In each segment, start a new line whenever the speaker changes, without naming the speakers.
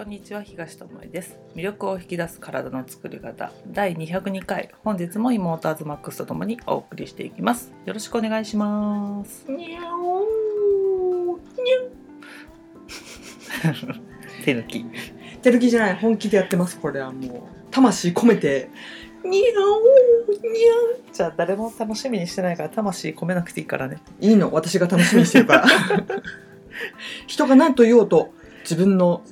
こんにちは東智恵です。魅力を引き出す体の作り方。第202回。本日も妹アズマックスとともにお送りしていきます。よろしくお願いします。
にゃお
手抜き。
手抜きじゃない本気でやってますこれはもう。魂込めて。にゃおに
じゃあ誰も楽しみにしてないから魂込めなくていいからね。
ゃいいの私が楽しみにしてるから。人が何と言おうと自分の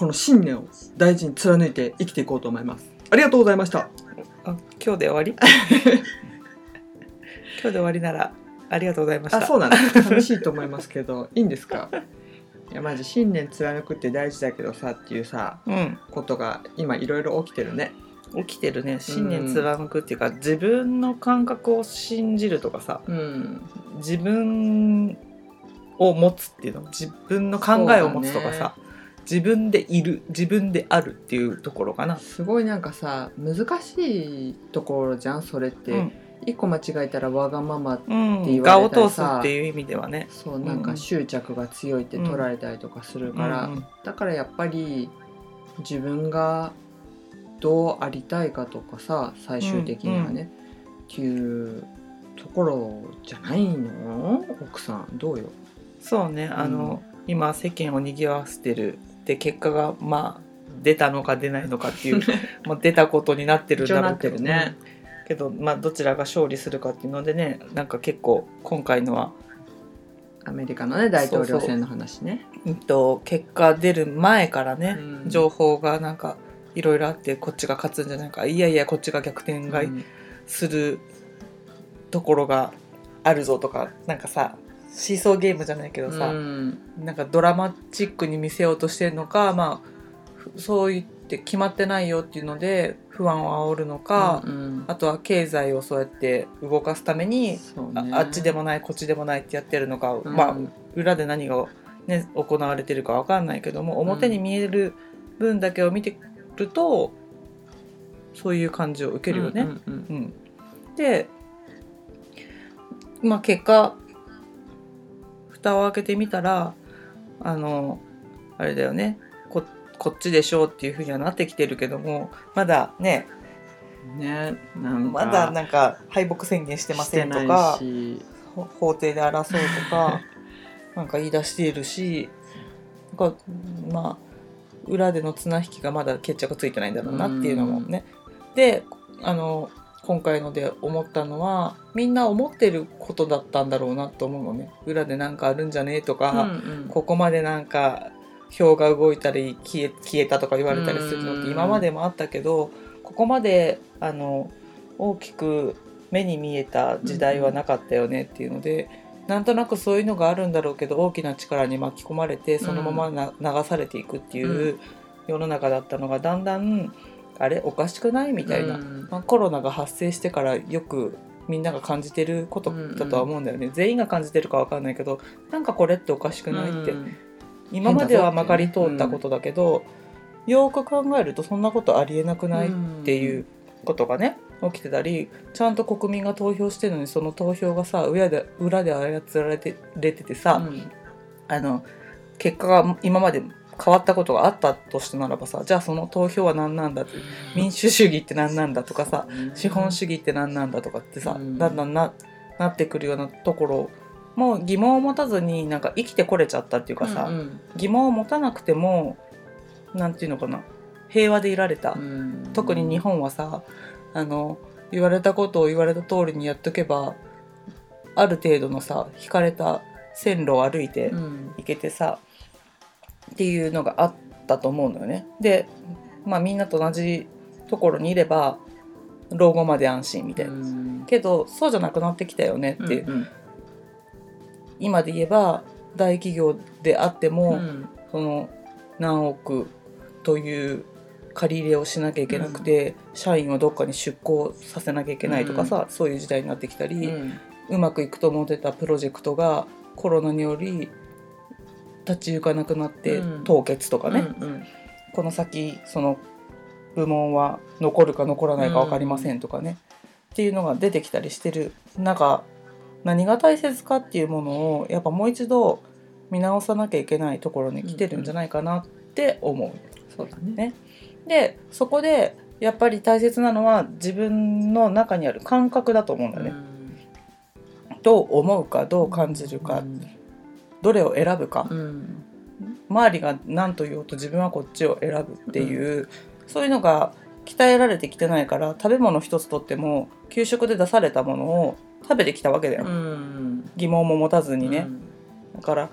この信念を大事に貫いて生きていこうと思います。ありがとうございました。
あ今日で終わり？今日で終わりならありがとうございました。
あそうなんだ。楽しいと思いますけど いいんですか？いやマジ信念貫くって大事だけどさっていうさ
うん。
ことが今いろいろ起きてるね。
起きてるね。信念貫くっていうか、自分の感覚を信じるとかさ
うん。
自分を持つっていうの自分の考えを持つとかさ、自分でいる自分であるっていうところかな。
すごいなんかさ難しいところじゃんそれって、
うん。
一個間違えたらわがまま
うん、
って言われたりさ。
通すっていう意味ではね。
そうなんか執着が強いって取られたりとかするから、
うんうん
だからやっぱり自分がどうありたいかとかさ最終的にはね、っていうところじゃないの？奥さんどうよ？
そうね。あの、今世間を賑わせてるで結果がまあ出たのか出ないのかっていう もう出たことになってるんだろうけど
ね
うんけどまあどちらが勝利するかっていうのでねなんか結構今回のは
アメリカのね大統領選の話ね。
うんと結果出る前からね、
うん。
情報がなんかいろいろあってこっちが勝つんじゃないか。いやいやこっちが逆転買い
うん。
するところがあるぞとかなんかさシーソーゲームじゃないけどさ、
うん。
なんかドラマチックに見せようとしてるのかまあふそう言って決まってないよっていうので不安を煽るのか、
うん
あとは経済をそうやって動かすために、
ね。
ああっちでもないこっちでもないってやってるのか、
うん。
まあ裏で何が、ね、行われてるかわかんないけども表に見える分だけを見てるとそういう感じを受けるよね。
うんうんうん。
うん。でまあ結果蓋を開けてみたらあのあれだよね。ここっちでしょうっていうふうにはなってきてるけどもまだね
ね
まだなんか敗北宣言してませんとか法廷で争うとか なんか言い出しているしなんかまあ裏での綱引きがまだ決着ついてないんだろうなっていうのもね。であの今回ので思ったのはみんな思ってることだったんだろうなと思うのね。裏でなんかあるんじゃねえとか、
うんうん。
ここまでなんか票が動いたり消え消えたとか言われたりするのっ
うん
て今までもあったけどここまであの大きく目に見えた時代はなかったよねっていうので、なんとなくそういうのがあるんだろうけど大きな力に巻き込まれてそのままな、流されていくっていう世の中だったのがだんだんあれおかしくない？みたいな、
うん。
まあ、コロナが発生してからよくみんなが感じてることだとは思うんだよね、全員が感じてるかわかんないけどなんかこれっておかしくない？って、
うん。
今まではまかり通ったことだけど、よく考えるとそんなことありえなくない？っていうことがね起きてたりちゃんと国民が投票してるのにその投票がさ裏で裏で操られてれててさ、
うん。
あの結果が今まで変わったことがあったとしてならばさじゃあその投票は何なんだって民主主義って何なんだとかさ資本主義って何なんだとかってさ、
うん。
だんだんななってくるようなところもう疑問を持たずになんか生きてこれちゃったっていうかさ、
うん
疑問を持たなくてもなんていうのかな平和でいられた、
うん。
特に日本はさあの言われたことを言われた通りにやっとけばある程度のさ引かれた線路を歩いて
うん。
行けてさ、っていうのがあったと思うのよね。でまあみんなと同じところにいれば老後まで安心みたいな。
うん。
けどそうじゃなくなってきたよねっていう、
うん。
今で言えば大企業であっても、
うん。
その何億という借り入れをしなきゃいけなくて、社員をどっかに出向させなきゃいけないとかさ、そういう時代になってきたり、うまくいくと思ってたプロジェクトがコロナにより立ち行かなくなって
うん。
凍結とかね、
うん
この先その部門は残るか残らないか分かりませんとかね、っていうのが出てきたりしてる中何が大切かっていうものをやっぱもう一度見直さなきゃいけないところに来てるんじゃないかなって思う。
そうだね。
ね。でそこでやっぱり大切なのは自分の中にある感覚だと思うんだよね、どう思うかどう感じるか、どれを選ぶか、
うん。
周りが何と言おうと自分はこっちを選ぶっていう、そういうのが鍛えられてきてないから食べ物一つとっても給食で出されたものを食べてきたわけだよ、
うん。
疑問も持たずにね、だから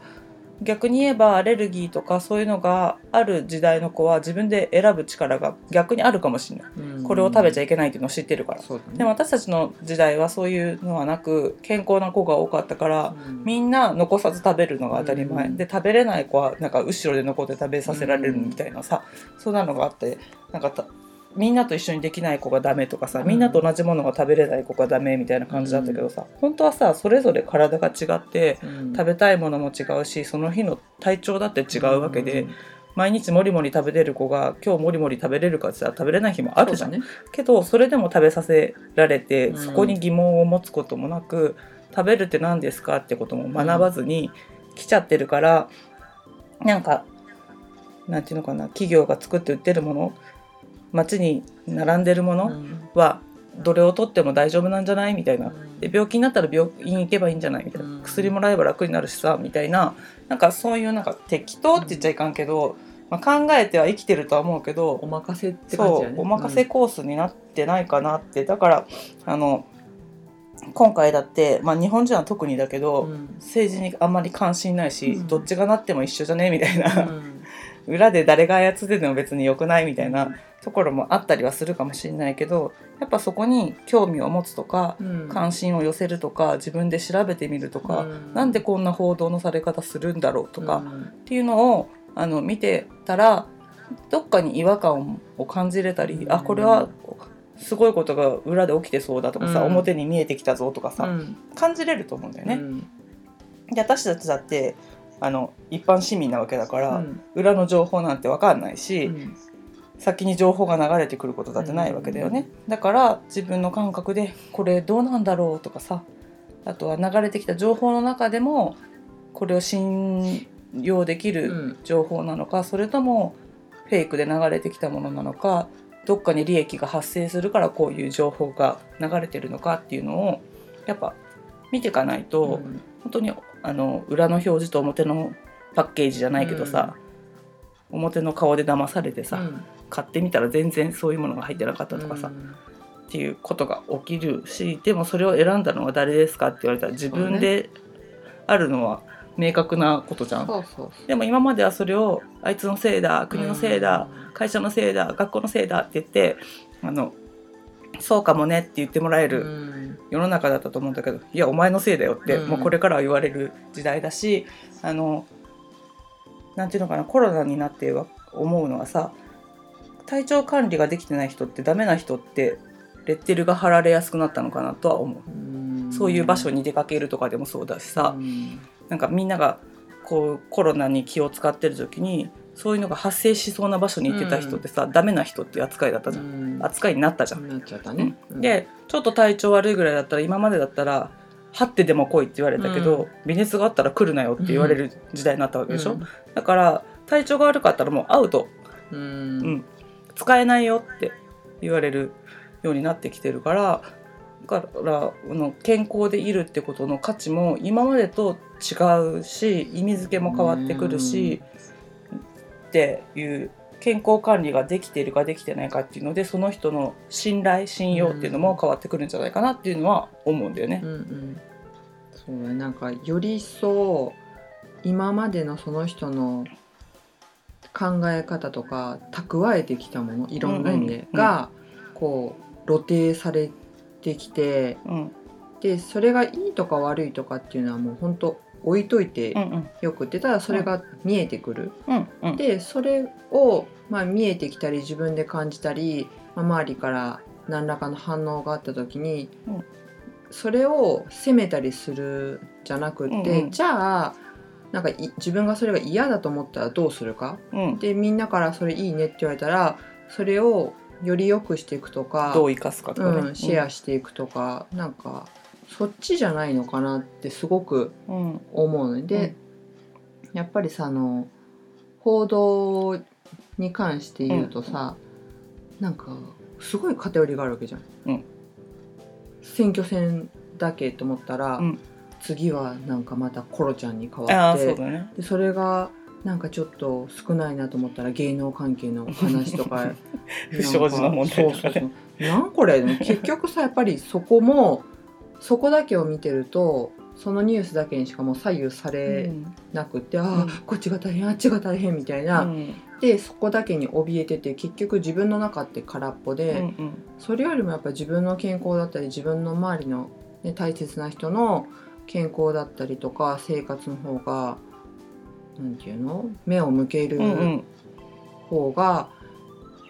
逆に言えばアレルギーとかそういうのがある時代の子は自分で選ぶ力が逆にあるかもしれない、
うん。
これを食べちゃいけないっていうのを知ってるから、
ね。
でも私たちの時代はそういうのはなく健康な子が多かったから、
うん。
みんな残さず食べるのが当たり前、
うん。
で食べれない子はなんか後ろで残って食べさせられるみたいなさ、そんなのがあってなんかたみんなと一緒にできない子がダメとかさ
うん。
みんなと同じものが食べれない子がダメみたいな感じだったけどさ、本当はさそれぞれ体が違って
うん。
食べたいものも違うしその日の体調だって違うわけで、毎日もりもり食べれる子が今日もりもり食べれるかって言ったら食べれない日もあるじゃん、
ね。
けどそれでも食べさせられて、
うん。
そこに疑問を持つこともなく食べるって何ですかってことも学ばずに来ちゃってるから、なんかなんていうのかな企業が作って売ってるもの街に並んでるも
う
の
ん。
はどれをとっても大丈夫なんじゃないみたいな。
うん。
で病気になったら病院行けばいいんじゃないみたいな、
うん。
薬もらえば楽になるしさみたいな。なんかそういうなんか適当って言っちゃいかんけど、まあ、考えては生きてるとは思うけど
お任せって感じ
お任せコースになってないかなって。だからあの今回だって、まあ、日本人は特にだけど、
うん。
政治にあんまり関心ないし、
うん。
どっちがなっても一緒じゃね？みたいな、
うん。
裏で誰が操ってても別に良くないみたいなところもあったりはするかもしれないけどやっぱそこに興味を持つとか
うん。
関心を寄せるとか自分で調べてみるとか、
うん。
なんでこんな報道のされ方するんだろうとか、
うん。
っていうのをあの見てたらどっかに違和感を感じれたり、
うん。
あこれはすごいことが裏で起きてそうだとかさ、
うん。
表に見えてきたぞとかさ、
うん。
感じれると思うんだよね。
うん。
で私たちだってあの一般市民なわけだから、
うん。
裏の情報なんて分かんないし、
うん
先に情報が流れてくることだってないわけだよね、だから自分の感覚でこれどうなんだろうとかさあとは流れてきた情報の中でもこれを信用できる
うん。
情報なのか、それともフェイクで流れてきたものなのかどっかに利益が発生するからこういう情報が流れてるのかっていうのをやっぱ見ていかないと、
うん。
本当にあの裏の表示と表のパッケージじゃないけどさ、表の顔で騙されてさ、
うん
買ってみたら全然そういうものが入ってなかったとかさ、っていうことが起きるしでもそれを選んだのは誰ですかって言われたら自分であるのは明確なことじゃん。でも今まではそれをあいつのせいだ国のせいだ、
うん。
会社のせいだ学校のせいだって言ってあのそうかもねって言ってもらえ
う
る
ん。
世の中だったと思うんだけどいやお前のせいだよって、
うん。
もうこれからは言われる時代だしあのなんていうのかなコロナになっては思うのはさ体調管理ができてない人ってダメな人ってレッテルが貼られやすくなったのかなとは思う。
うん。
そういう場所に出かけるとかでもそうだしさ、
うん。
なんかみんながこうコロナに気を使ってる時にそういうのが発生しそうな場所に行ってた人ってさ、ダメな人っていう扱いだったじゃん、
うん。
扱いになったじゃん。
なっちゃったね。うん。
でちょっと体調悪いぐらいだったら今までだったら「はってでも来い」って言われたけど、
うん。
微熱があったら来るなよって言われる時代になったわけでしょ、
うん。
だから体調が悪かったらもうアウト、
う
うんん、使えないよって言われるようになってきてるからだからあの健康でいるってことの価値も今までと違うし意味付けも変わってくるし、っていう健康管理ができているかできてないかっていうのでその人の信頼信用っていうのも変わってくるんじゃないかなっていうのは思うんだよね。
うん。うん。そうなんかよりそう今までのその人の考え方とか蓄えてきたものいろんな意味で、がこう露呈されてきて
うん。
でそれがいいとか悪いとかっていうのはもう本当置いといてよくってただそれが見えてくる。でそれを、まあ、見えてきたり自分で感じたり、まあ、周りから何らかの反応があった時に、
うん。
それを責めたりするじゃなくって、じゃあなんかい自分がそれが嫌だと思ったらどうするか？
うん。
でみんなからそれいいねって言われたらそれをより良くしていくとか
どう生かすかとかね、
うん、シェアしていくとか、なんかそっちじゃないのかなってすごく
うん。
思うので、やっぱりさあの報道に関して言うとさ、なんかすごい偏りがあるわけじゃん、
うん。
選挙戦だけと思ったら、
うん
次はなんかまたコロちゃんに変
ああ
わって
そね。
でそれがなんかちょっと少ないなと思ったら芸能関係の話とか。
不祥事の問題とかね。
そうそうそう。なんこれ？結局さやっぱりそこもそこだけを見てるとそのニュースだけにしかもう左右されなくて、ああ
うん。
こっちが大変あっちが大変みたいな、
うん。
でそこだけに怯えてて結局自分の中って空っぽで、
うんうん。
それよりもやっぱ自分の健康だったり自分の周りの、ね、大切な人の健康だったりとか生活の方がなんていうの？目を向ける
うんうん。
方が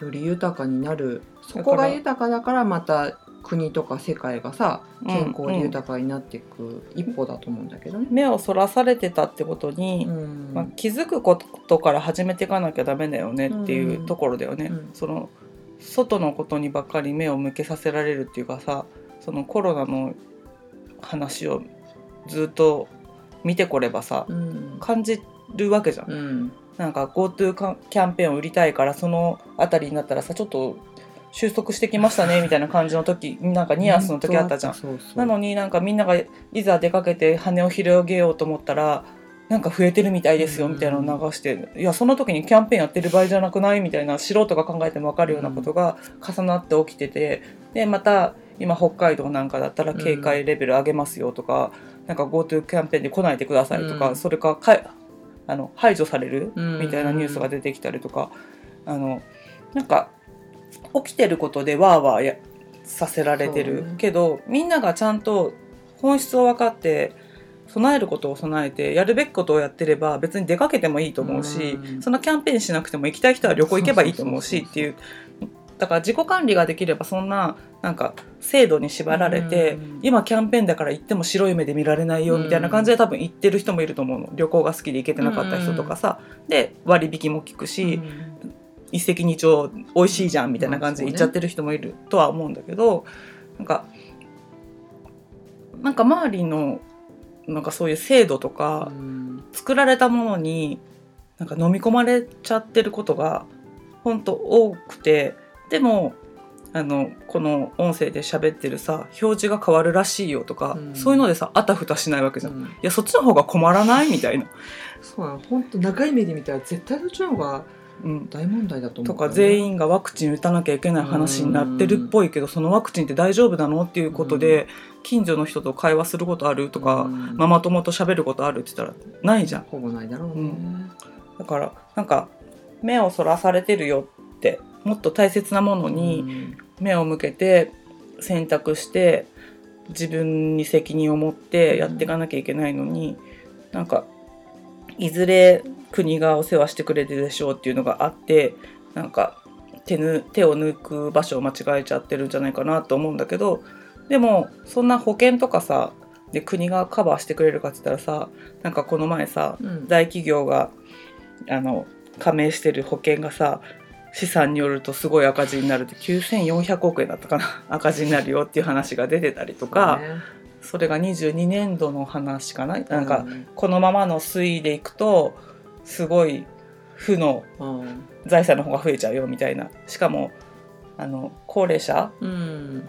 より豊かになる、そこが豊かだからまた国とか世界がさ
うん
健康で豊かになっていく一歩だと思うんだけどね。
目をそらされてたってことに、
うん。
まあ、気づくことから始めていかなきゃダメだよねっていうところだよね、
うん。
その外のことにばっかり目を向けさせられるっていうかさそのコロナの話をずっと見てこればさ
うん。
感じるわけじゃん。
うん。
なんか GoTo かキャンペーンを売りたいからそのあたりになったらさちょっと収束してきましたね みたいな感じの時なんかニュアンスの時あったじゃん。
そうそう
なのになんかみんながいざ出かけて羽を広げようと思ったらなんか増えてるみたいですよ
うん。
みたいなのを流して、いやその時にキャンペーンやってる場合じゃなくないみたいな素人が考えても分かるようなことが重なって起きててでまた今北海道なんかだったら警戒レベル上げますよとか、なんか GoTo キャンペーンで来ないでくださいとか、
うん。
それかかいあの排除される
うん。
みたいなニュースが出てきたりとか、あのなんか起きてることでわーわーやさせられてる、
ね。
けどみんながちゃんと本質を分かって備えることを備えてやるべきことをやってれば別に出かけてもいいと思うし、
うん。
そのキャンペーンしなくても行きたい人は旅行行けばいいと思うしっていうだから自己管理ができればそんななんか制度に縛られて、
うん。
今キャンペーンだから行っても白い目で見られないよみたいな感じで多分行ってる人もいると思うの。旅行が好きで行けてなかった人とかさ、で割引も効くし、一石二鳥美味しいじゃんみたいな感じで行っちゃってる人もいるとは思うんだけどなんかなんか周りのなんかそういう制度とか
うん。
作られたものになんか飲み込まれちゃってることが本当多くてでもあのこの音声で喋ってるさ表示が変わるらしいよとか、
うん。
そういうのでさあたふたしないわけじゃん。い
うん。
やそっちの方が困らない？みたいな。
そうなの。本当長い目で見たら絶対そっちの方が
うん、
大問題だと思
とか
うからね。
全員がワクチン打たなきゃいけない話になってるっぽいけどそのワクチンって大丈夫なの？っていうことで近所の人と会話することあるとか
うん。
ママ友と喋ることあるって言ったらないじゃん。
ほぼないだろうね、
うん。だからなんか目をそらされてるよってもっと大切なものに目を向けて選択して自分に責任を持ってやっていかなきゃいけないのになんかいずれ国がお世話してくれるでしょうっていうのがあってなんか手ぬ手を抜く場所を間違えちゃってるんじゃないかなと思うんだけどでもそんな保険とかさで国がカバーしてくれるかって言ったらさなんかこの前さ
うん。
大企業があの加盟してる保険がさ資産によるとすごい赤字になるって9400億円だったかな。赤字になるよっていう話が出てたりとかそ,、れが22年度の話かな。なんかこのままの推移でいくとすごい負の
うん
財産の方が増えちゃうよみたいな。しかもあの高齢者
うん。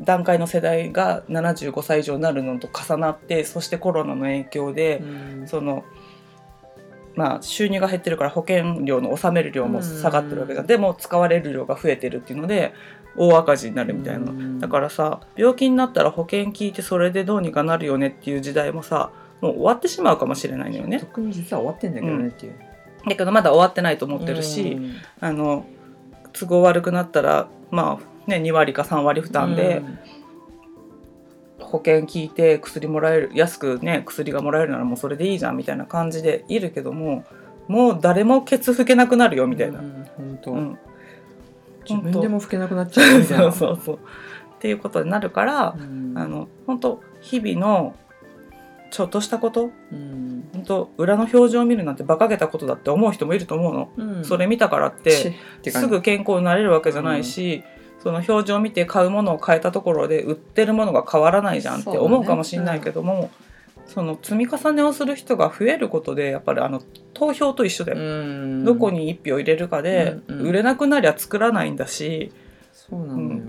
段階の世代が75歳以上になるのと重なってそしてコロナの影響で、
うん。
そのまあ収入が減ってるから保険料の納める量も下がってるわけじゃん、
うん。
でも使われる量が増えてるっていうので大赤字になるみたいな、
うん。
だからさ病気になったら保険聞いてそれでどうにかなるよねっていう時代もさもう終わってしまうかもしれないのよね。
特に実は終わってんだけどねっていう、
だけどまだ終わってないと思ってるし、
うん。
あの都合悪くなったらまあね2割か3割負担で、保険聞いて薬もらえる安くね薬がもらえるならもうそれでいいじゃんみたいな感じでいるけどももう誰もケツ拭けなくなるよみたいな、
うん本当、
うん。
自分でも拭けなくなっちゃうみたいな。
そうそうそう。っていうことになるから、
うん。
あの本当日々のちょっとしたこと
うん。
本当裏の表情を見るなんて馬鹿げたことだって思う人もいると思うの、
うん。
それ見たからっ
チ
て すぐ健康になれるわけじゃないし、その表情を見て買うものを変えたところで売ってるものが変わらないじゃんって思うかもしれないけども、その積み重ねをする人が増えることでやっぱりあの投票と一緒だよ、
うん。
どこに1票入れるかで、
うんうん。
売れなくなりゃ作らないんだし
そうなのよ、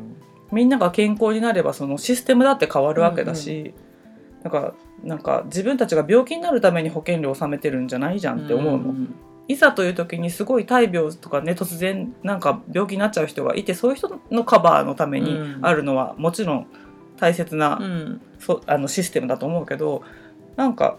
みんなが健康になればそのシステムだって変わるわけだし、だからなんか自分たちが病気になるために保険料を納めてるんじゃないじゃんって思うの。
ん
いざという時にすごい大病とかね突然なんか病気になっちゃう人がいてそういう人のカバーのために
うん。
あるのはもちろん大切な、
うん。
そあのシステムだと思うけどなんか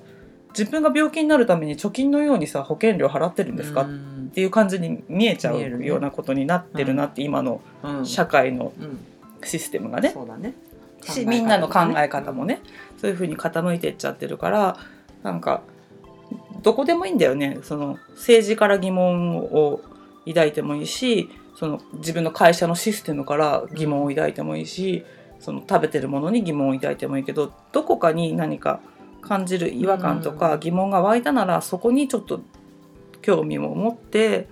自分が病気になるために貯金のようにさ保険料払ってるんですか、っ
うん。
ていう感じに見えちゃうようなことになってるなって今の
うん。
社会の
うん。
システムがね。
そうだね。
しみんなの考え方もねそういう風に傾いていっちゃってるからなんかどこでもいいんだよね。その政治から疑問を抱いてもいいしその自分の会社のシステムから疑問を抱いてもいいしその食べてるものに疑問を抱いてもいいけどどこかに何か感じる違和感とか疑問が湧いたならそこにちょっと興味を持って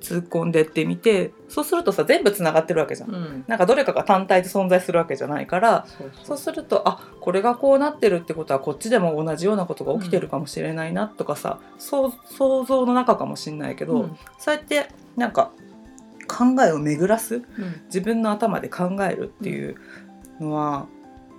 突っ込んでってみてそうするとさ全部つながってるわけじゃん。
うん。
なんかどれかが単体で存在するわけじゃないからそうするとあこれがこうなってるってことはこっちでも同じようなことが起きてるかもしれないなとかさ、そう想像の中かもしれないけど、
うん。
そうやってなんか考えを巡らす
うん。
自分の頭で考えるっていうのは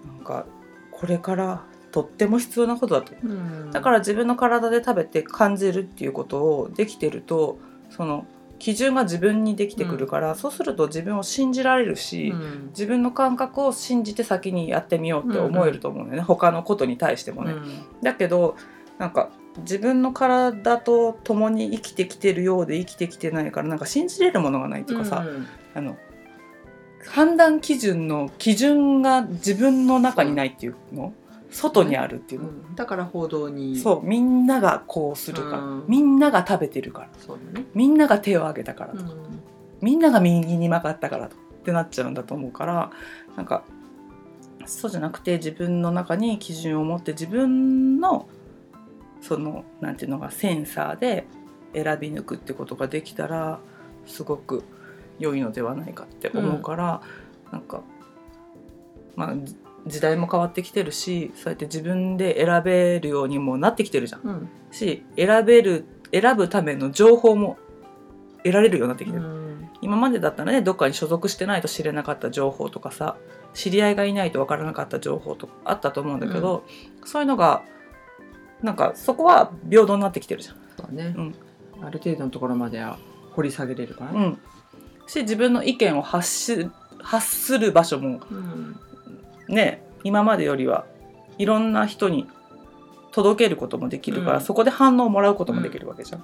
なんかこれからとっても必要なことだと。
うん。
だから自分の体で食べて感じるっていうことをできてるとその基準が自分にできてくるから、そうすると自分を信じられるし、
うん。
自分の感覚を信じて先にやってみようって思えると思うんだよね、他のことに対してもね。だけどなんか自分の体と共に生きてきてるようで生きてきてないからなんか信じれるものがないっていうかさ、
うん。
あの判断基準の基準が自分の中にないっていうの？外にあるっていうの、
うん。だから報道に。
そう。みんながこうするから、
うん。
みんなが食べてるから。
そうだね。
みんなが手を挙げたから、
うん。
みんなが右に曲がったからとってなっちゃうんだと思うから。なんかそうじゃなくて自分の中に基準を持って自分のそのなんていうのがセンサーで選び抜くってことができたらすごく良いのではないかって思うから、なんかまあじ時代も変わってきてるしそうやって自分で選べるようにもなってきてるじゃん。
うん。
し選べる選ぶための情報も得られるようになってきてる。
うん。
今までだったらねどっかに所属してないと知れなかった情報とかさ知り合いがいないと分からなかった情報とかあったと思うんだけど、そういうのがなんかそこは平等になってきてるじゃん。
そうだね。
うん。
ある程度のところまでは掘り下げれるからね
うん、し自分の意見を発し発する場所も
うん
ね今までよりはいろんな人に届けることもできるから、
うん。
そこで反応をもらうこともできるわけじゃん。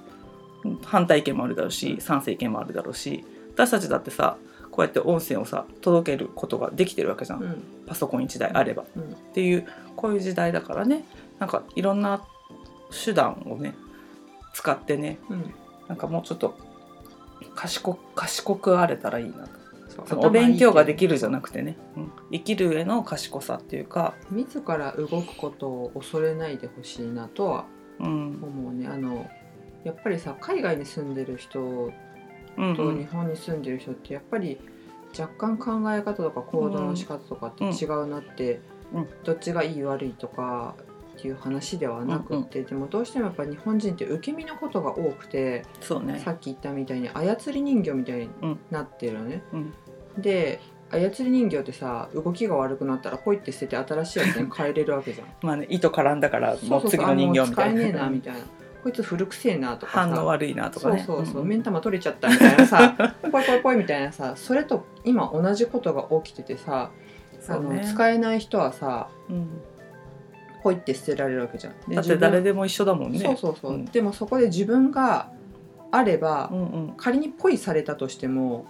反対意見もあるだろうし賛成意見もあるだろうし私たちだってさこうやって音声をさ届けることができてるわけじゃん、
うん。
パソコン1台あれば。
うん。
っていうこういう時代だからね。なんかいろんな手段をね使ってね。
うん。
なんかもうちょっと賢く賢くあれたらいいなと
そう
お勉強ができるじゃな
く
くてね、うん、生きる上の賢さっていうか、
自ら動くことを恐れないでほしいなとは
うん。
思うね。あのやっぱりさ海外に住んでる人
うん
と日本に住んでる人ってやっぱり若干考え方とか行動の仕方とかって違うなって、
うん。
どっちがいい悪いとかっていう話ではなくって、でもどうしてもやっぱ日本人って受け身のことが多くて
そうね
さっき言ったみたいに操り人形みたいに
うん
なってるのね。
うん
で操り人形ってさ動きが悪くなったらポイって捨てて新しいやつに変えれるわけじゃん。
まあね糸絡んだからもう次の人形みたい
あもう使えねえな
な
みたいな。こいつ古くせえなとかさ。
反応悪いなとかね。
そうそうそう、
ん。
目ん玉取れちゃったみたいなさポイポイポイみたいなさそれと今同じことが起きててさ、あの使えない人はさ
うん。
ポイって捨てられるわけじゃん。で
だって誰
自
でも一緒だもんね。
分そうそうそう、
うん。
でもそこで自分があれば、
うんうん。
仮にポイされたとしても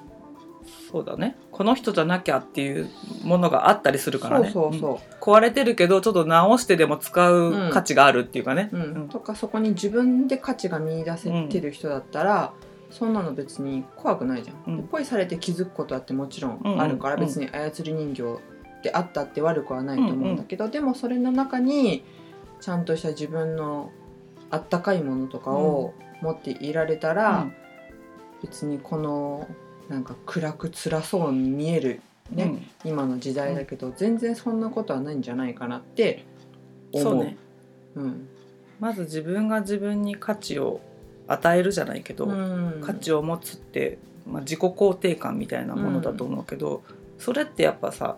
そうだね。この人じゃなきゃっていうものがあったりするからね。
そうそうそう、
うん。壊れてるけどちょっと直してでも使う価値があるっていうかね、
うん。
うん。
とかそこに自分で価値が見出せてる人だったら、そんなの別に怖くないじゃん。
うん。
でポイされて気づくことだってもちろ
うんうん
んあるから、
うん。
別に操り人形であったって悪くはないと思うんだけど、でもそれの中にちゃんとした自分のあったかいものとかを持っていられたら、別にこのなんか暗く辛そうに見えるね、
うん。
今の時代だけど、全然そんなことはないんじゃないかなって思う。
そうね。
うん。
まず自分が自分に価値を与えるじゃないけど、
うん。
価値を持つって、まあ、自己肯定感みたいなものだと思うけど、それってやっぱさ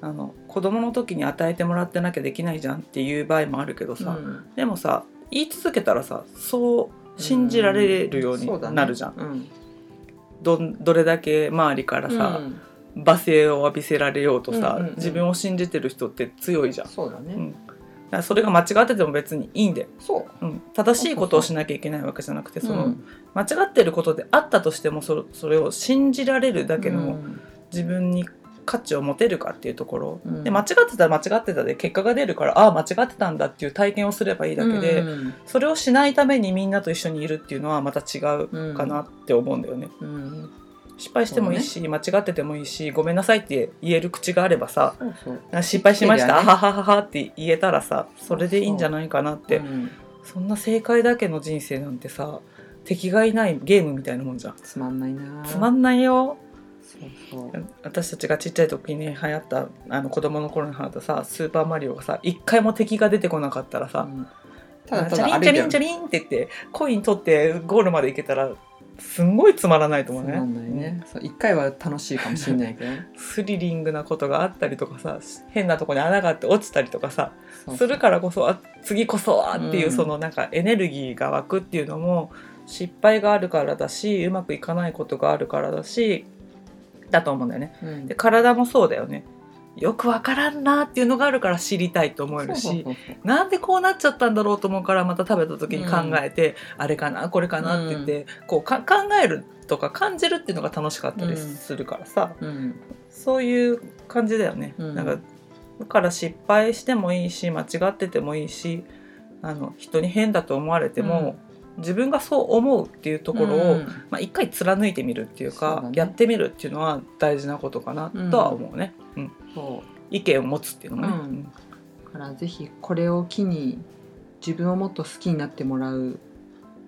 あの子供の時に与えてもらってなきゃできないじゃんっていう場合もあるけどさ、
うん。
でもさ言い続けたらさそう信じられるようになるじゃん。
うん
どんどれだけ周りからさ、
うん。
罵声を浴びせられようとさ、
うんうんうん。
自分を信じてる人って強いじゃん。
そうだね、
うん。それが間違ってても別にいいんだよ、
そう。
うん、正しいことをしなきゃいけないわけじゃなくてその、
うん。
間違ってることであったとしてもそそれを信じられるだけの
うん。
自分に価値を持てるかっていうところ、
うん。
で間違ってたら間違ってたで結果が出るからああ間違ってたんだっていう体験をすればいいだけで、
うん。
それをしないためにみんなと一緒にいるっていうのはまた違うかなって思うんだよね。
うん。
失敗してもいいし、間違っててもいいしごめんなさいって言える口があればさ失敗しました、
ね。
ははははって言えたらさそれでいいんじゃないかなって。
うん。
そんな正解だけの人生なんてさ敵がいないゲームみたいなもんじゃん。
つまんないな。
つまんないよ私たちがちっちゃい時に流行ったあの子供の頃に流行ったさ「スーパーマリオ」がさ一回も敵が出てこなかったらさ
うん。ただた
チャ
だ
リンチャリンチャ
リ
リンって言ってコイン取ってゴールまで行けたらすんごいつまらないと思うね。
ね。そう一回は楽しいかもしれないけどね。
スリリングなことがあったりとかさ変なとこに穴があって落ちたりとかさするからこそあ次こそはっていう、
うん。
そのなんかエネルギーが湧くっていうのも失敗があるからだしうまくいかないことがあるからだしだと思うんだよね。
うん。
で体もそうだよね。よくわからんなっていうのがあるから知りたいと思えるしなんでこうなっちゃったんだろうと思うからまた食べた時に考えて、あれかなこれかなって言って、こうか考えるとか感じるっていうのが楽しかったりするからさ、
うん。
そういう感じだよね。
うん。
なんかだから失敗してもいいし間違っててもいいしあの人に変だと思われても、自分がそう思うっていうところを、
うん。
まあ、一回貫いてみるっていうか
ね。
やってみるっていうのは大事なことかなとは思うね。うん。
そ
意見を持つっていうのもね。
うん。うからぜひこれを機に自分をもっと好きになってもらう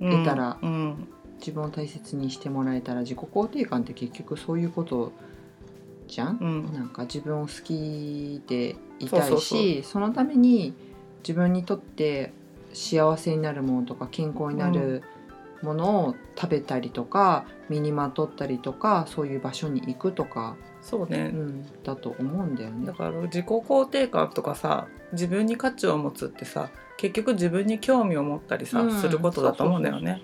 うん。
得たら
うん。
自分を大切にしてもらえたら自己肯定感って結局そういうことじゃん、
うん。
なんか自分を好きでいたいしそのために自分にとって幸せになるものとか健康になるものを食べたりとか身にまとったりとかそういう場所に行くとか、
そうね、
うん、だと思うんだよね。
だ。から自己肯定感とかさ自分に価値を持つってさ結局自分に興味を持ったりさ、
うん。
することだと思うんだよね。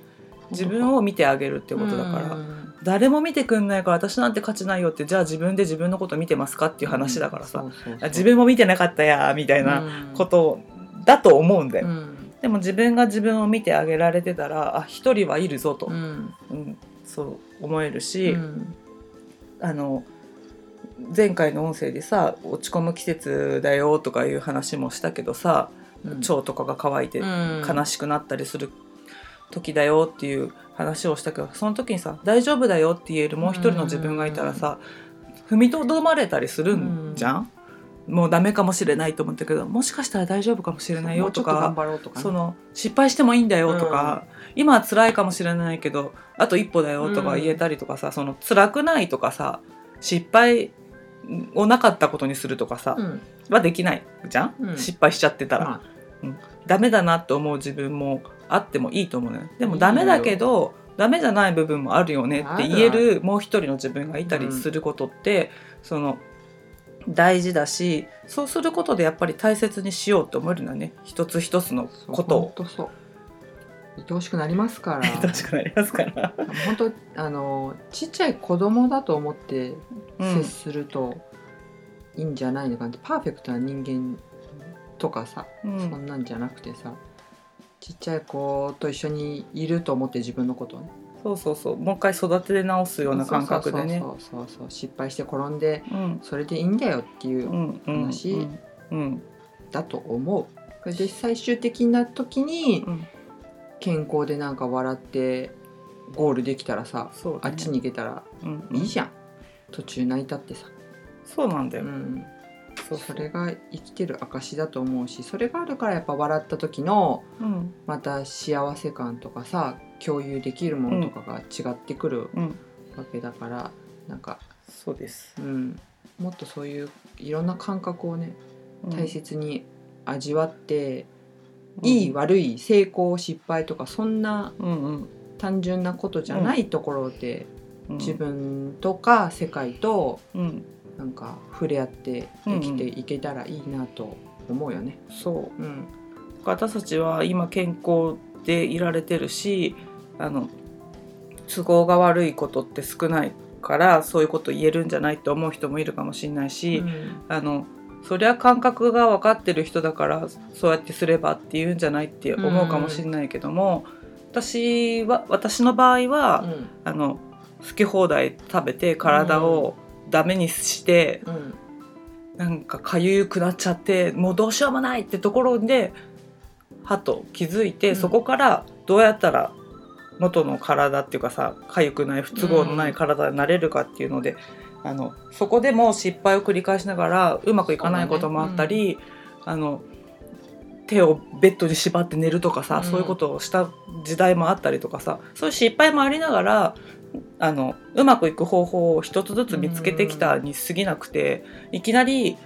自分を見てあげるってことだから、
うん。
誰も見てくんないから私なんて価値ないよってじゃあ自分で自分のこと見てますかっていう話だからさ、自分も見てなかったやみたいな
うん。
ことだと思うんだよ、
うん
でも自分が自分を見てあげられてたらあ一人はいるぞと、
うん。
うんそう思えるし、
うん。
あの前回の音声でさ落ち込む季節だよとかいう話もしたけどさ、
うん。
腸とかが乾いて悲しくなったりする時だよっていう話をしたけどその時にさ「大丈夫だよ」って言えるもう一人の自分がいたらさ踏みとどまれたりするんじゃん、もうダメかもしれないと思ったけどもしかしたら大丈夫かもしれないよとかその失敗してもいいんだよとか、今は辛いかもしれないけどあと一歩だよとか言えたりとかさ、その辛くないとかさ失敗をなかったことにするとかさ、
うん。
はできないじゃん、
うん。
失敗しちゃってたら。
ま
ダメだなって思う自分もあってもいいと思うねでもダメだけどダメじゃない部分もあるよねって言えるもう一人の自分がいたりすることって、その大事だしそうすることでやっぱり大切にしようと思えるんだね。一つ一つの
あ
ことを。
そうそう。愛おしくなりますから。
愛しくなりますから。
本当あのちっちゃい子供だと思って
うん。
接するといいんじゃないのかなって、パーフェクトな人間とかさ、
うん。
そんなんじゃなくてさちっちゃい子と一緒にいると思って自分のことをね
そうそうそう。もう一回育て直すような感覚でね。
そうそうそう失敗して転んで
うん。
それでいいんだよっていううん
うん
話
うん。うん。
だと思う。で最終的な時に
うん。
健康でなんか笑ってゴールできたらさ
ね。
あっちに行けたら
うん
いいじゃん。途中泣いたってさ、
そうなんだよ。
うん、
そう
それが生きてる証だと思うしそれがあるからやっぱ笑った時の
うん。
また幸せ感とかさ共有できるものとかが違ってくる
うん。
わけだから、なんか、
そうです。
うん、もっとそういういろんな感覚をね
うん。
大切に味わっていい悪い成功失敗とかそんな
うんうん。
単純なことじゃないところで
うん。
自分とか世界と
うん。
なんか触れ合って生きていけたらいいなと思うよね。
そう。
うん。
私たちは今健康でいられてるしあの都合が悪いことって少ないからそういうこと言えるんじゃないって思う人もいるかもしれないし、あのそりゃ感覚が分かってる人だからそうやってすればって言うんじゃないって思うかもしれないけども、私は私の場合は、
うん。
あの好き放題食べて体をダメにして、
うん。
なんかかゆくなっちゃってもうどうしようもないってところではと気づいて、
うん。
そこからどうやったら元の体っていうかさかゆくない不都合のない体になれるかっていうので、あのそこでも失敗を繰り返しながらうまくいかないこともあったり、あの手をベッドに縛って寝るとかさ、
うん。
そういうことをした時代もあったりとかさそういう失敗もありながらあのうまくいく方法を一つずつ見つけてきたに過ぎなくて、いきなり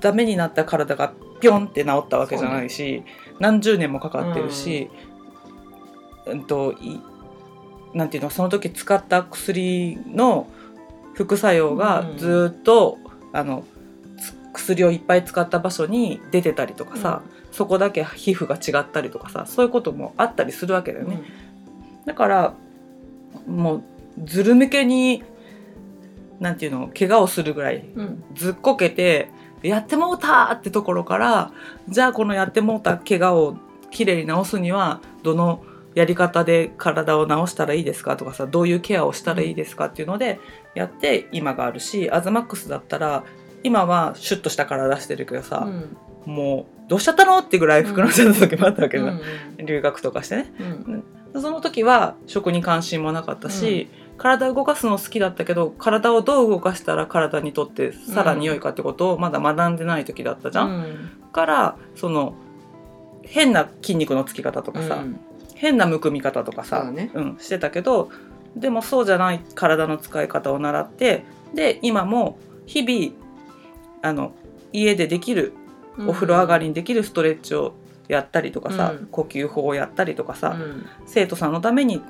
ダメになった体がピョンって治ったわけじゃないし、何十年もかかってるし、うんといなんていうのその時使った薬の副作用が
うん
ずっと、あのつ薬をいっぱい使った場所に出てたりとかさ、そこだけ皮膚が違ったりとかさそういうこともあったりするわけだよね。だからもうずる向けになんていうの怪我をするぐらい
うん。うん
ずっこけてやってもうたってところからじゃあこのやってもうた怪我をきれいに治すにはどのやり方で体を治したらいいですかとかさどういうケアをしたらいいですかっていうのでやって今があるしアズマックスだったら今はシュッとした体してるけどさ、
うん。
もうどうしちゃったのってぐらい膨らんじゃった時もあったわけじゃん、
うん
留学とかしてね。
うん。
その時は食に関心もなかったし、体を動かすの好きだったけど体をどう動かしたら体にとってさらに良いかってことをまだ学んでない時だったじゃん。
うん。
からその変な筋肉のつき方とかさ、
うん
変なむくみ方とかさ、
そうだね。
うん、してたけどでもそうじゃない体の使い方を習ってで今も日々あの家でできるお風呂上がりにできるストレッチをやったりとかさ、
うん。
呼吸法をやったりとかさ、
うん。
生徒さんのために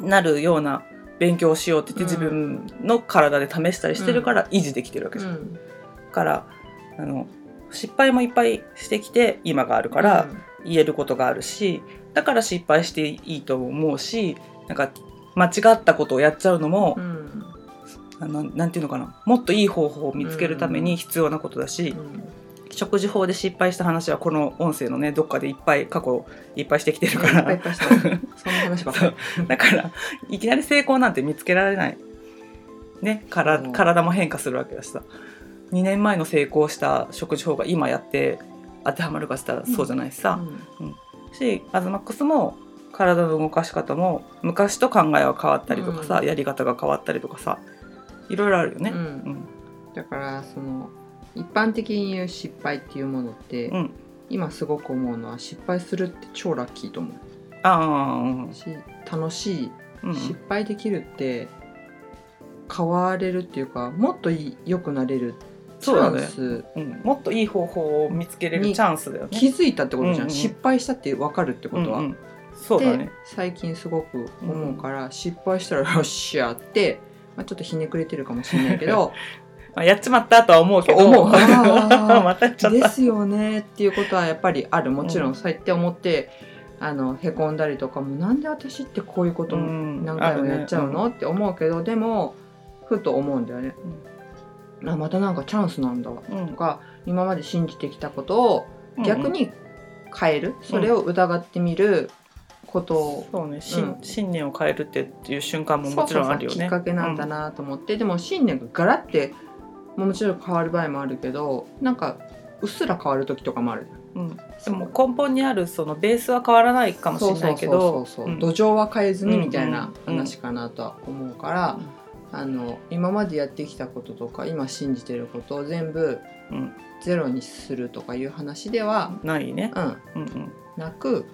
なるような勉強をしようって言って自分の体で試したりしてるから維持できてるわけじゃん。
うん。
からあの失敗もいっぱいしてきて今があるから言えることがあるしだから失敗していいと思うしなんか間違ったことをやっちゃうのも
う、ん。
あのなんていうのかな。もっといい方法を見つけるために必要なことだし、
うん。
食事法で失敗した話はこの音声のねどっかでいっぱい過去いっぱいしてきてるから。
そんな話ばっかり。
だからいきなり成功なんて見つけられない、ね、から
う。ん
体も変化するわけだしさ。2年前の成功した食事法が今やって当てはまるかって言ったらそうじゃないしさ、しアズマックスも体の動かし方も昔と考えは変わったりとかさ、
うん。
やり方が変わったりとかさいろいろあるよね。
うん。
うん。
だからその一般的に言う失敗っていうものって、
うん。
今すごく思うのは失敗するって超ラッキーと思
ああうん
うし楽しい
うん
失敗できるって変われるっていうかもっと良くなれるチ
そうだね。うん、もっといい方法を見つけれる
に
チャンスだよね。
気づいたってことじゃん、
うんうん。
失敗したって分かるってことは。
うんうん。そうだ
で
ね。
最近すごく思うから、失敗したらよっしゃって、まあ、ちょっとひねくれてるかもしれないけど
まあ、やっちまったとは思うけど。
思う。
またやっちゃった。
ですよねっていうことはやっぱりある。もちろ
うん。
んそうやって思って、あのへこんだりとかもなんで私ってこういうこと
うん。
何回もやっちゃうの、
あるね。
って思うけどでもふと思うんだよね、あまたなんかチャンスなんだわ
うん。
とか今まで信じてきたことを
うん
逆に変える、それを疑ってみること？を、
そうね、信念を変えるってっていう瞬間ももちろんあるよね。
きっかけなんだなと思って、でも信念がガラってもちろん変わる場合もあるけどなんかうっすら変わる時とかもある。
うん。うんでも根本にあるそのベースは変わらないかもしれないけど、
土壌は変えずに
うん
みたいな話かなとは思うから、あの今までやってきたこととか今信じてることを全部
うん。
ゼロにするとかいう話では、
ないね。
うん、
うんうん。
なく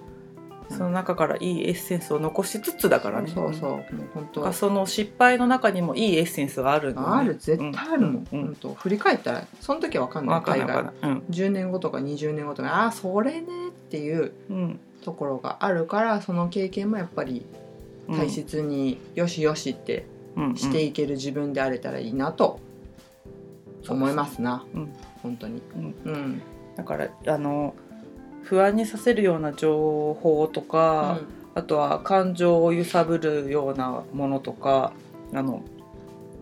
その中からいいエッセンスを残しつつだからね。
そうそう。もう本当。
その失敗の中にもいいエッセンスがあるのね。
ある絶対あるもん、
うん。うん。
本当。振り返ったらその時は分かんない。
わかんない
海外
わかんない
10年後とか20年後とか。ああそれねっていう
うん。うん
ところがあるからその経験もやっぱり
うん
大切によしよしって
うん
していける自分であれたらいいなと思いますな、
うん
本当に。
うん。
うん。
だからあの不安にさせるような情報とか、あとは感情を揺さぶるようなものとかあの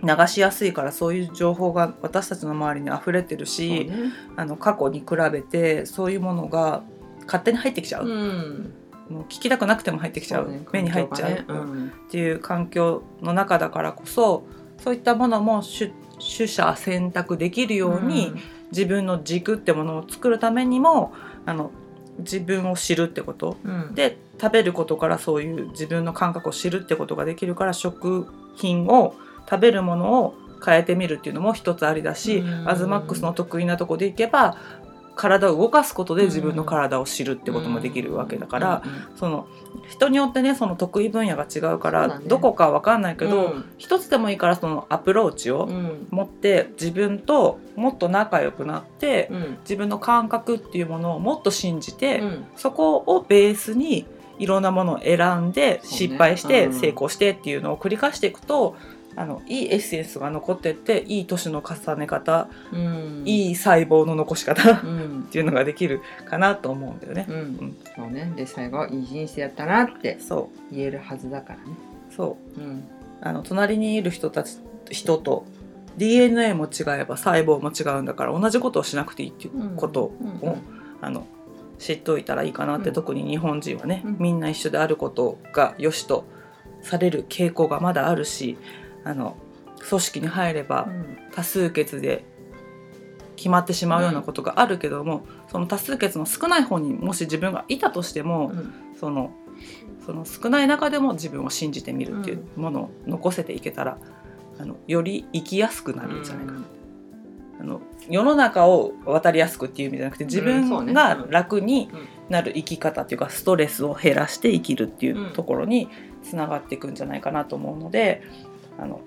流しやすいからそういう情報が私たちの周りに溢れてるし、
ね。
あの過去に比べてそういうものが勝手に入ってきちゃう、
うん
もう聞きたくなくても入ってきちゃう。
ね
目に入っちゃう、
ね。うん。
っていう環境の中だからこそそういったものも取取捨選択できるように、自分の軸ってものを作るためにもあの自分を知るってこと。
うん、
で食べることからそういう自分の感覚を知るってことができるから食品を食べるものを変えてみるっていうのも一つありだし、
うん。
アズマックスの得意なとこでいけば体を動かすことで自分の体を知るってこともできるわけだから、
うん
その人によってねその得意分野が違うからどこかわかんないけど、
うん。
一つでもいいからそのアプローチを
うん。
持って自分ともっと仲良くなって、
うん。
自分の感覚っていうものをもっと信じて、
うん。
そこをベースにいろんなものを選んで失敗して
うん。
成功してっていうのを繰り返していくと、あのいいエッセンスが残ってっていい年の重ね方、
うん。
いい細胞の残し方っ
うん。
ていうのができるかなと思うんだよね。
うん。
ん。
そうね。で最後いい人生やったなって
そ
言えるはずだからね。
うそう。
うん。
あの隣にいる人たち人と DNA も違えば細胞も違うんだから同じことをしなくていいっていうことを、
うん。
あの知っといたらいいかなって、
うん。
特に日本人はね、
うん。
みんな一緒であることが良しとされる傾向がまだあるしあの組織に入れば
うん。
多数決で決まってしまうようなことがあるけども、その多数決の少ない方にもし自分がいたとしても、
うん。
そのその少ない中でも自分を信じてみるっていうものを残せていけたら、あのより生きやすくなるんじゃないかな。あの世の中を渡りやすくっていう意味じゃなくて自分が楽になる生き方っていうかストレスを減らして生きるっていうところにつながっていくんじゃないかなと思うのであの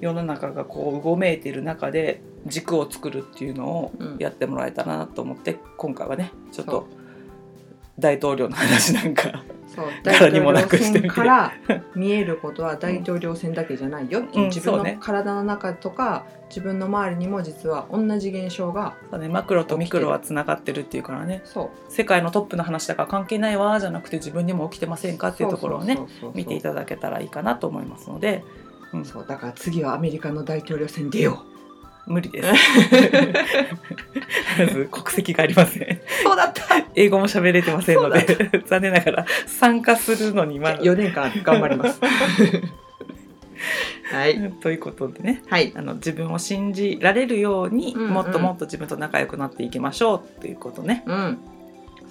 世の中がこううごめいている中で軸を作るっていうのを
うん。
やってもらえたらなと思って今回はねちょっと大統領の話なんか
そう。
誰にもなくして
から 見えることは大統領選だけじゃないよっていう
うん。
自分の体の中とか自分の周りにも実は同じ現象が
そうね。マクロとミクロはつながってるっていうからね。世界のトップの話だから関係ないわじゃなくて自分にも起きてませんかっていうところをね見ていただけたらいいかなと思いますので、うん、
そうだから次はアメリカの大統領選出よ
無理です。まず国籍がありません。
うそうだった
英語も喋れてませんので、残念ながら参加するのにまだ。
4年間頑張ります はい
ということでね、
はい
あの自分を信じられるように、
うんうん
もっともっと自分と仲良くなっていきましょうっていうことね。
うん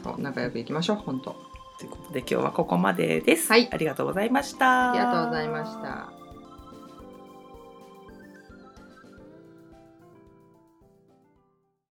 そう仲良くいきましょう本当
ということで今日はここまでです。
はい
ありがとうございました。
ありがとうございました